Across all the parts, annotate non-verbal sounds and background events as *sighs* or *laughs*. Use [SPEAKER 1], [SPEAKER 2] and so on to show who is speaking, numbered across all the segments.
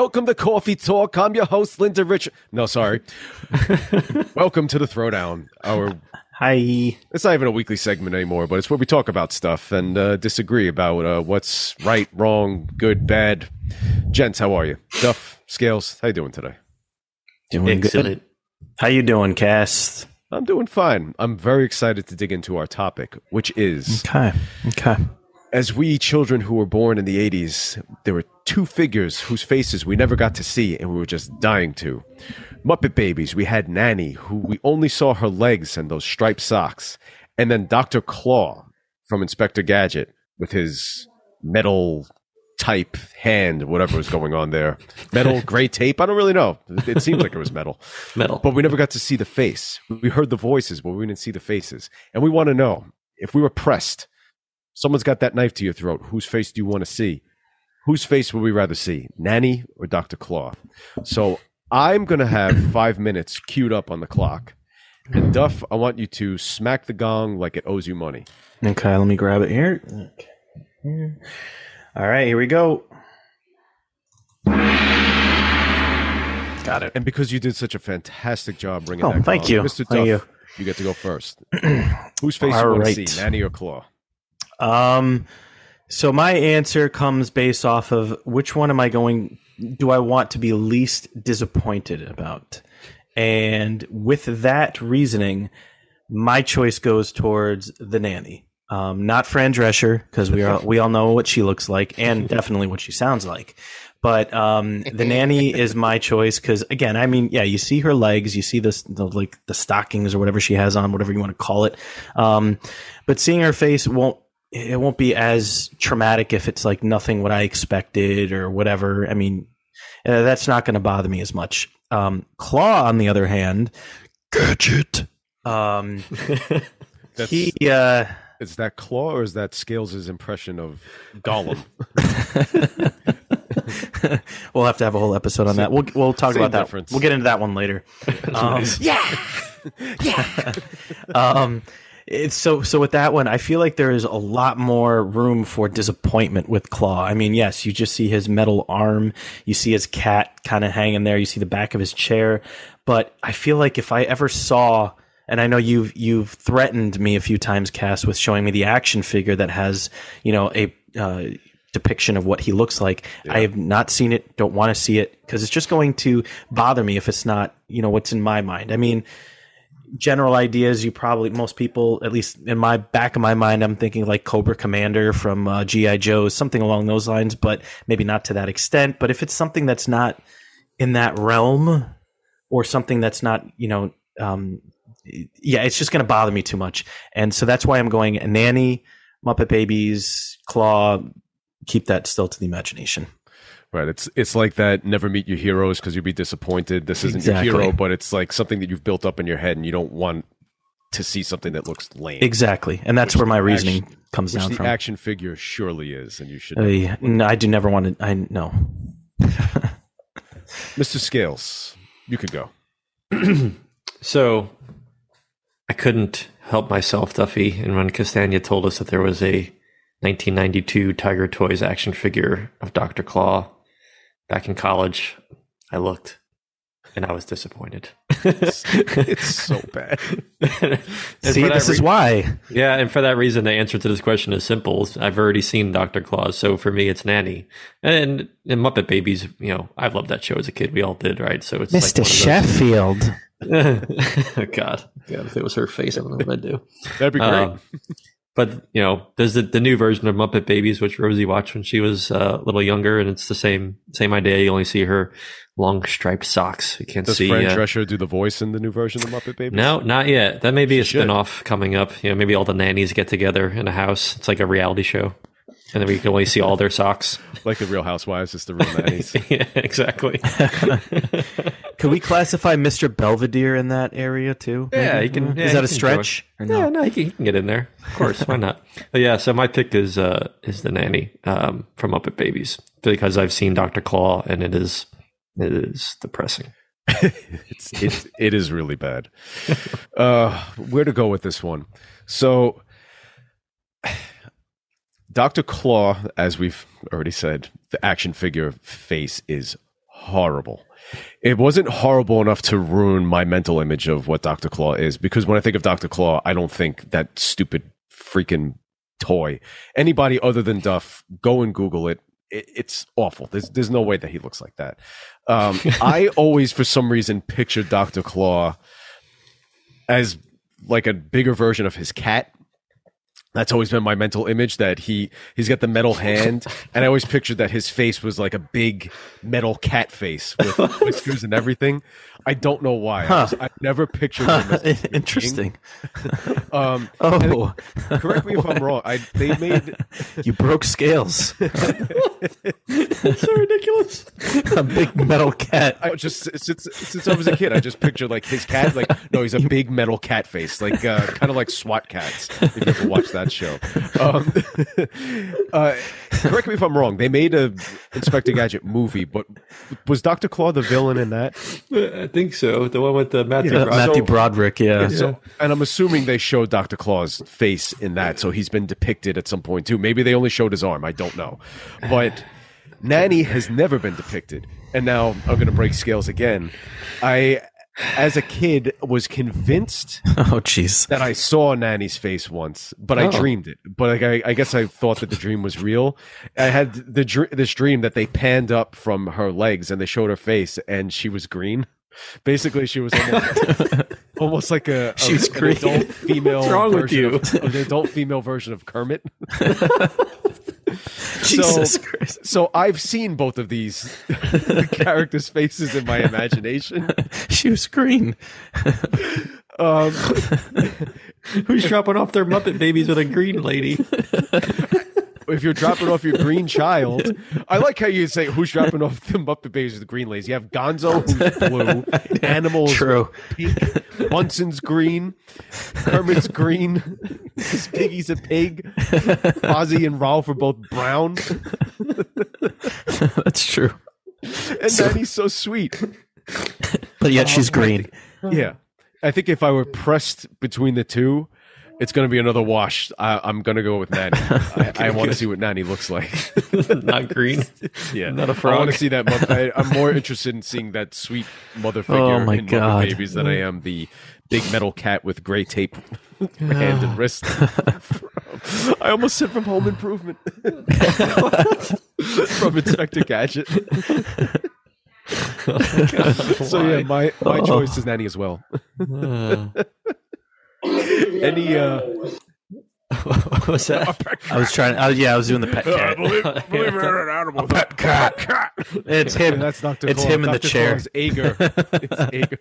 [SPEAKER 1] Welcome to Coffee Talk. I'm your host, Linda Rich. No, sorry. *laughs* Welcome to the Throwdown. Our
[SPEAKER 2] Hi.
[SPEAKER 1] it's not even a weekly segment anymore, but it's where we talk about stuff and uh, disagree about uh, what's right, wrong, good, bad. Gents, how are you? Duff, Scales, how you doing today?
[SPEAKER 2] Doing good. How you doing, Cast?
[SPEAKER 1] I'm doing fine. I'm very excited to dig into our topic, which is
[SPEAKER 2] Okay. Okay.
[SPEAKER 1] As we children who were born in the 80s, there were two figures whose faces we never got to see and we were just dying to. Muppet Babies, we had Nanny, who we only saw her legs and those striped socks. And then Dr. Claw from Inspector Gadget with his metal type hand, whatever was going on there. Metal, *laughs* gray tape? I don't really know. It it seems like it was metal. *laughs*
[SPEAKER 3] Metal.
[SPEAKER 1] But we never got to see the face. We heard the voices, but we didn't see the faces. And we want to know if we were pressed, someone's got that knife to your throat. Whose face do you want to see? Whose face would we rather see, Nanny or Dr. Claw? So I'm going to have *coughs* five minutes queued up on the clock. And Duff, I want you to smack the gong like it owes you money.
[SPEAKER 2] Okay, let me grab it here. Okay. All right, here we go. Got it.
[SPEAKER 1] And because you did such a fantastic job bringing
[SPEAKER 2] Oh,
[SPEAKER 1] that
[SPEAKER 2] thank
[SPEAKER 1] gong,
[SPEAKER 2] you.
[SPEAKER 1] Mr. Duff,
[SPEAKER 2] Thank
[SPEAKER 1] you.
[SPEAKER 2] you.
[SPEAKER 1] get to go first. *clears throat* Whose face
[SPEAKER 2] All
[SPEAKER 1] you want
[SPEAKER 2] right.
[SPEAKER 1] to see, Nanny or Claw?
[SPEAKER 2] Um, so my answer comes based off of which one am I going? Do I want to be least disappointed about? And with that reasoning, my choice goes towards the nanny. Um, not Fran Drescher because we are we all know what she looks like and *laughs* definitely what she sounds like. But um, the nanny *laughs* is my choice because again, I mean, yeah, you see her legs, you see this the like the stockings or whatever she has on, whatever you want to call it. Um, but seeing her face won't it won't be as traumatic if it's like nothing what I expected or whatever. I mean, uh, that's not going to bother me as much. Um, Claw, on the other hand, gadget. Um, *laughs*
[SPEAKER 1] That's,
[SPEAKER 2] he uh,
[SPEAKER 1] is that Claw or is that Scales' impression of Gollum? *laughs*
[SPEAKER 2] we'll have to have a whole episode on that. We'll we'll talk about that.
[SPEAKER 1] difference.
[SPEAKER 2] We'll get into that one later. *laughs* Um, yeah, yeah. um, it's so so with that one, I feel like there is a lot more room for disappointment with Claw. I mean, yes, you just see his metal arm, you see his cat kind of hanging there, you see the back of his chair, but I feel like if I ever saw and I know you've you've threatened me a few times, Cass, with showing me the action figure that has you know a uh, depiction of what he looks like. I have not seen it. Don't want to see it because it's just going to bother me if it's not you know what's in my mind. I mean, general ideas. You probably most people, at least in my back of my mind, I'm thinking like Cobra Commander from uh, GI Joe, something along those lines, but maybe not to that extent. But if it's something that's not in that realm or something that's not you know um, yeah, it's just going to bother me too much. And so that's why I'm going Nanny, Muppet Babies, Claw, keep that still to the imagination.
[SPEAKER 1] Right. It's it's like that never meet your heroes because you'd be disappointed. This isn't
[SPEAKER 2] Exactly.
[SPEAKER 1] your hero, but it's like something that you've built up in your head and you don't want to see something that looks lame.
[SPEAKER 2] Exactly. And that's where my reasoning
[SPEAKER 1] action-
[SPEAKER 2] comes
[SPEAKER 1] Which
[SPEAKER 2] down
[SPEAKER 1] the
[SPEAKER 2] from.
[SPEAKER 1] action figure surely is, and you should.
[SPEAKER 2] Uh, no, I do never want to. I no. *laughs*
[SPEAKER 1] Mr. Scales, you could go. *clears throat*
[SPEAKER 3] So I couldn't help myself, Duffy. And when Castagna told us that there was a 1992 Tiger Toys action figure of Dr. Claw back in college, I looked and I was disappointed. *laughs*
[SPEAKER 1] It's so *laughs* bad.
[SPEAKER 2] See,
[SPEAKER 3] for that
[SPEAKER 2] this is why.
[SPEAKER 3] Yeah, and for that reason, the answer to this question is simple. I've already seen Dr. Claus, so for me, it's Nanny. And, and Muppet Babies, you know, I've loved that show as a kid. We all did, right? So it's
[SPEAKER 2] Mr.
[SPEAKER 3] like
[SPEAKER 2] Sheffield.
[SPEAKER 3] one *laughs* God, God, if it was her face, I don't know what I'd do.
[SPEAKER 1] That'd be great.
[SPEAKER 3] Um, but you know, there's the, the new version of Muppet Babies, which Rosie watched when she was uh, a little younger, and it's the same same idea. You only see her long striped socks. You can't
[SPEAKER 1] Does
[SPEAKER 3] see.
[SPEAKER 1] Fran
[SPEAKER 3] uh,
[SPEAKER 1] Drescher do the voice in the new version of Muppet Babies?
[SPEAKER 3] no, not yet. That may be a
[SPEAKER 1] Should.
[SPEAKER 3] spin-off coming up. You know, maybe all the nannies get together in a house. It's like a reality show. And then we can only see all their socks.
[SPEAKER 1] Like the Real Housewives, it's the real nannies. *laughs*
[SPEAKER 3] yeah, exactly. *laughs*
[SPEAKER 2] Could we classify Mr. Belvedere in that area too?
[SPEAKER 3] Yeah,
[SPEAKER 2] maybe?
[SPEAKER 3] you can- yeah,
[SPEAKER 2] Is that a stretch? Or
[SPEAKER 3] Yeah,
[SPEAKER 2] no?
[SPEAKER 3] no, you can, you can get in there. Of course, why not? *laughs* But yeah, so my pick is uh is the nanny um from Muppet Babies because I've seen Doctor Claw and it is it is depressing. *laughs*
[SPEAKER 1] it's, it's it is really bad. *laughs* Uh, where to go with this one? So, *sighs* Doctor Claw, as we've already said, the action figure face is horrible. It wasn't horrible enough to ruin my mental image of what Dr. Claw is because when I think of Dr. Claw, I don't think that stupid freaking toy. Anybody other than Duff, go and Google it. it it's awful. There's there's no way that he looks like that. Um, *laughs* I always, for some reason, pictured Dr. Claw as like a bigger version of his cat that's always been my mental image that he he's got the metal *laughs* hand and i always pictured that his face was like a big metal cat face with *laughs* whiskers and everything. I don't know why. Huh. I, I, never pictured him as *laughs*
[SPEAKER 2] interesting.
[SPEAKER 1] Um, oh. correct me if i'm wrong I, they made
[SPEAKER 2] you broke scales.
[SPEAKER 3] That's so ridiculous.
[SPEAKER 2] A big metal cat.
[SPEAKER 1] I just since since i was a kid i just pictured like his cat like no he's a big metal cat face like uh, kind of like SWAT Kats if you ever watch that that show. Um, *laughs* uh, correct me if I'm wrong. They made a Inspector Gadget movie, but was Doctor Claw the villain in that?
[SPEAKER 3] I think so. The one with the Matthew
[SPEAKER 2] yeah,
[SPEAKER 3] Broderick.
[SPEAKER 2] Matthew Broderick. Yeah.
[SPEAKER 1] So, and I'm assuming they showed Doctor Claw's face in that, so he's been depicted at some point too. Maybe they only showed his arm. I don't know, but. Nanny has never been depicted. And now I'm going to break scales again. I as a kid was convinced *laughs*
[SPEAKER 2] oh jeez.
[SPEAKER 1] that i saw nanny's face once but i oh. dreamed it. But like, I, I, guess i thought that the dream was real. I had the this dream that they panned up from her legs and they showed her face and she was green. Basically she was almost, *laughs* almost like a, a
[SPEAKER 2] she's
[SPEAKER 1] an adult *laughs* female
[SPEAKER 3] What's wrong with you
[SPEAKER 1] of, an adult female version of kermit *laughs*
[SPEAKER 2] Jesus
[SPEAKER 1] so,
[SPEAKER 2] Christ.
[SPEAKER 1] So I've seen both of these *laughs* characters' faces in my imagination. *laughs*
[SPEAKER 2] She was green.
[SPEAKER 1] Um,
[SPEAKER 3] Who's dropping off their Muppet babies with a green lady?
[SPEAKER 1] if you're dropping off your green child, I like how you say who's dropping off the Muppet Babies with the green ladies. You have Gonzo who's blue, Animals
[SPEAKER 2] True.
[SPEAKER 1] pink, Munson's green, Kermit's green, Piggy's a pig, Fozzie and Rowlf are both brown. *laughs*
[SPEAKER 2] That's true.
[SPEAKER 1] And so, Nanny's so sweet.
[SPEAKER 2] But yet she's um, green.
[SPEAKER 1] Yeah. I think if I were pressed between the two, it's going to be another wash. I, am going to go with Nanny. *laughs* I, I want to see what Nanny looks like. *laughs*
[SPEAKER 3] Not green.
[SPEAKER 1] Yeah,
[SPEAKER 3] not a frog.
[SPEAKER 1] I want to see that. Mother, I, am more interested in seeing that sweet mother oh figure
[SPEAKER 2] oh
[SPEAKER 1] in
[SPEAKER 2] God.
[SPEAKER 1] Mother Babies than I am the big metal cat with gray tape *laughs* hand and wrist. *laughs* I almost said from Home Improvement. *laughs* from Inspector Gadget. Oh so yeah, my my oh. choice is Nanny as well. Uh. Any uh
[SPEAKER 3] what was that?
[SPEAKER 2] I was trying. I, yeah, I was doing the pet cat.
[SPEAKER 1] believe, *laughs* believe it or not, animal.
[SPEAKER 2] pet cat. cat. It's him.
[SPEAKER 1] That's Dr.
[SPEAKER 2] It's
[SPEAKER 1] Claw.
[SPEAKER 2] him in
[SPEAKER 1] Dr.
[SPEAKER 2] the chair.
[SPEAKER 1] Claw's Ager. *laughs* It's Ager.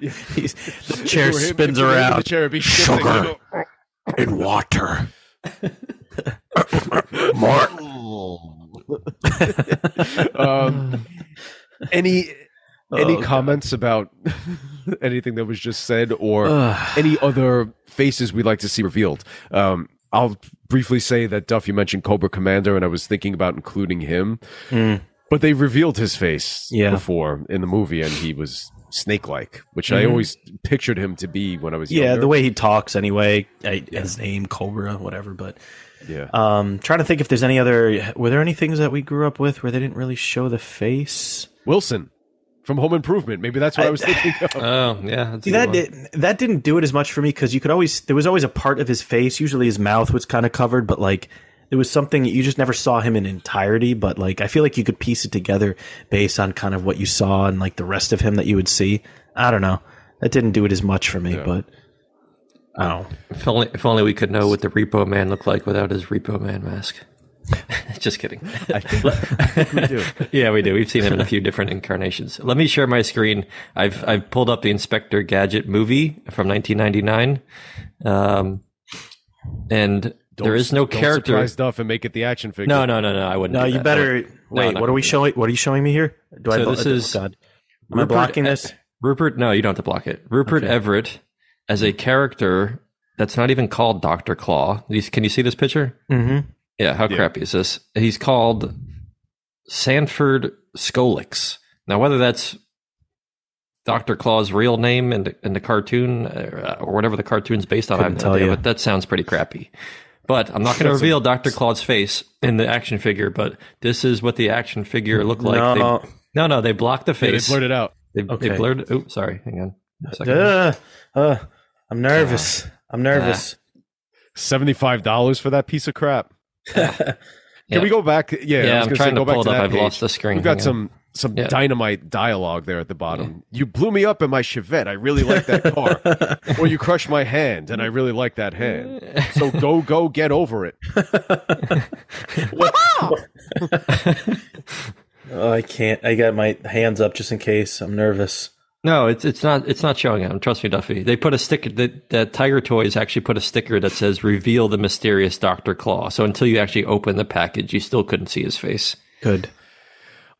[SPEAKER 1] Yeah.
[SPEAKER 2] He's, *laughs* the chair
[SPEAKER 1] If you were him-
[SPEAKER 2] spins
[SPEAKER 1] if you were him
[SPEAKER 2] around.
[SPEAKER 1] The chair, be shifting.
[SPEAKER 2] Sugar. in water. More.
[SPEAKER 1] um, any any
[SPEAKER 2] Oh,
[SPEAKER 1] comments about anything that was just said or any other faces we'd like to see revealed? Um, I'll briefly say that Duff, you mentioned Cobra Commander, and I was thinking about including him,
[SPEAKER 2] Mm.
[SPEAKER 1] but they revealed his face
[SPEAKER 2] Yeah.
[SPEAKER 1] before in the movie, and he was snake-like, which I
[SPEAKER 2] Mhm.
[SPEAKER 1] always pictured him to be when I was
[SPEAKER 2] Yeah,
[SPEAKER 1] younger.
[SPEAKER 2] the way he talks, anyway. I, His name, Cobra, whatever. But
[SPEAKER 1] yeah.
[SPEAKER 2] um, trying to think if there's any other. Were there any things that we grew up with where they didn't really show the face?
[SPEAKER 1] Wilson from Home Improvement. Maybe that's what I,
[SPEAKER 2] I-
[SPEAKER 1] was thinking of. *laughs*
[SPEAKER 3] Oh, yeah.
[SPEAKER 2] See, that did, that didn't do it as much for me because you could always there was always a part of his face. Usually his mouth was kind of covered, but like there was something you just never saw him in entirety. But like I feel like you could piece it together based on kind of what you saw and like the rest of him that you would see. I don't know. That didn't do it as much for me,
[SPEAKER 1] Yeah.
[SPEAKER 2] but I don't.
[SPEAKER 3] If only, if only we could know what the Repo Man looked like without his Repo Man mask. *laughs* Just kidding.
[SPEAKER 1] I think we do. *laughs*
[SPEAKER 3] yeah, we do. We've seen him in a few different incarnations. Let me share my screen. I've I've pulled up the Inspector Gadget movie from 1999, um, and there is no
[SPEAKER 1] don't
[SPEAKER 3] character.
[SPEAKER 1] surprise Duff and make it the action figure.
[SPEAKER 3] No, no, no, no. I wouldn't.
[SPEAKER 2] No,
[SPEAKER 3] do
[SPEAKER 2] you
[SPEAKER 3] that.
[SPEAKER 2] better
[SPEAKER 3] would-
[SPEAKER 2] wait.
[SPEAKER 3] no,
[SPEAKER 2] what are we showing? What are you showing me here? Do
[SPEAKER 3] So
[SPEAKER 2] I?
[SPEAKER 3] this
[SPEAKER 2] oh,
[SPEAKER 3] is
[SPEAKER 2] God. Am I blocking this?
[SPEAKER 3] Rupert, no, you don't have to block it. Rupert
[SPEAKER 2] Okay.
[SPEAKER 3] Everett as a character that's not even called Doctor Claw. Can you see this picture?
[SPEAKER 2] Mm-hmm.
[SPEAKER 3] Yeah, how
[SPEAKER 1] Yeah.
[SPEAKER 3] crappy is this? He's called Sanford Scolex. Now, whether that's Doctor Claw's real name in the, in the cartoon uh, or whatever the cartoon's based on, I have no idea, but that sounds pretty crappy. But I'm not going to
[SPEAKER 1] a-
[SPEAKER 3] reveal Doctor Claw's face in the action figure. But this is what the action figure looked like.
[SPEAKER 2] no,
[SPEAKER 3] They- No, no, they blocked the
[SPEAKER 1] Yeah, they
[SPEAKER 3] face.
[SPEAKER 1] blurred it out.
[SPEAKER 3] They,
[SPEAKER 2] Okay.
[SPEAKER 3] they blurred. Oh, sorry. Hang on.
[SPEAKER 2] Uh, uh, I'm nervous. I'm nervous.
[SPEAKER 1] Seventy-five dollars for that piece of crap. *laughs* Can
[SPEAKER 3] Yeah.
[SPEAKER 1] we go back? Yeah, I
[SPEAKER 3] Yeah,
[SPEAKER 1] was
[SPEAKER 3] I'm trying
[SPEAKER 1] say, go
[SPEAKER 3] to
[SPEAKER 1] back
[SPEAKER 3] pull it up. I've
[SPEAKER 1] page.
[SPEAKER 3] lost the screen.
[SPEAKER 1] We've got
[SPEAKER 3] Hang on.
[SPEAKER 1] some some
[SPEAKER 3] Yeah.
[SPEAKER 1] dynamite dialogue there at the bottom. You blew me up in my Chevette. I really like that *laughs* car. or you crushed my hand, and I really like that hand. So go, go, get over it. *laughs*
[SPEAKER 2] Oh, I can't. I got my hands up just in case. I'm nervous.
[SPEAKER 3] No, it's it's not it's not showing him. Trust me, Duffy. They put a sticker that that Tiger Toys actually put a sticker that says "Reveal the mysterious Doctor Claw." So until you actually open the package, you still couldn't see his face.
[SPEAKER 2] Good.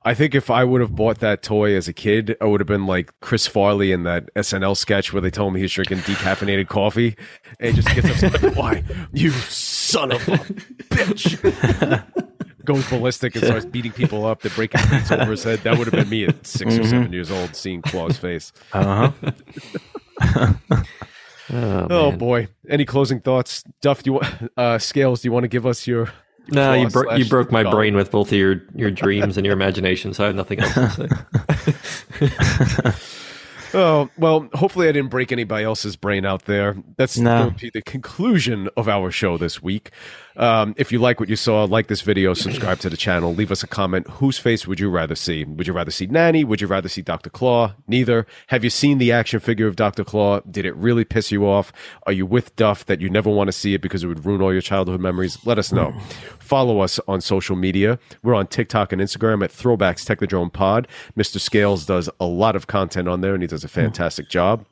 [SPEAKER 1] I think if I would have bought that toy as a kid, I would have been like Chris Farley in that SNL sketch where they told me he's drinking decaffeinated coffee and he just gets upset. *laughs* Why? You son of a bitch. *laughs* Goes ballistic and starts *laughs* beating people up. They're breaking things over his head. That would have been me at 6 or seven years old seeing Claw's face.
[SPEAKER 2] Uh huh. *laughs*
[SPEAKER 3] Oh,
[SPEAKER 1] Oh boy! Any closing thoughts, Duff? Do you uh, scales? Do you want to give us your?
[SPEAKER 3] no, you
[SPEAKER 1] Claw
[SPEAKER 3] bro- you broke my
[SPEAKER 1] dog.
[SPEAKER 3] brain with both of your your dreams and your imagination. So I have nothing else to say. *laughs*
[SPEAKER 1] Oh well, hopefully I didn't break anybody else's brain out there. That's
[SPEAKER 2] No.
[SPEAKER 1] going to be the conclusion of our show this week. Um, if you like what you saw, like this video, subscribe to the channel, leave us a comment. Whose face would you rather see? Would you rather see Nanny? Would you rather see Dr. Claw? Neither. Have you seen the action figure of Dr. Claw? Did it really piss you off? Are you with Duff that you never want to see it because it would ruin all your childhood memories? Let us know. *clears throat* Follow us on social media. We're on TikTok and Instagram at Throwbacks Technodrome Pod. Mr. Scales does a lot of content on there and he does a fantastic job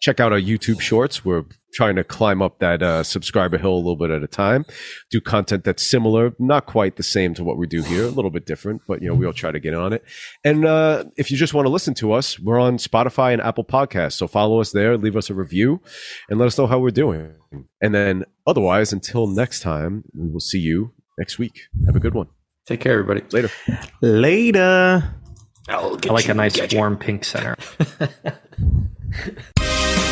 [SPEAKER 1] check out our YouTube shorts. We're trying to climb up that uh, subscriber hill a little bit at a time. Do content that's similar, not quite the same to what we do here, a little bit different, but you know we'll try to get on it. And uh, if you just want to listen to us, we're on Spotify and Apple Podcasts. So follow us there, leave us a review, and let us know how we're doing. And then otherwise, until next time, we will see you next week. Have a good one.
[SPEAKER 3] Take care, everybody.
[SPEAKER 1] Later.
[SPEAKER 2] Later
[SPEAKER 3] i like a nice warm pink center. *laughs*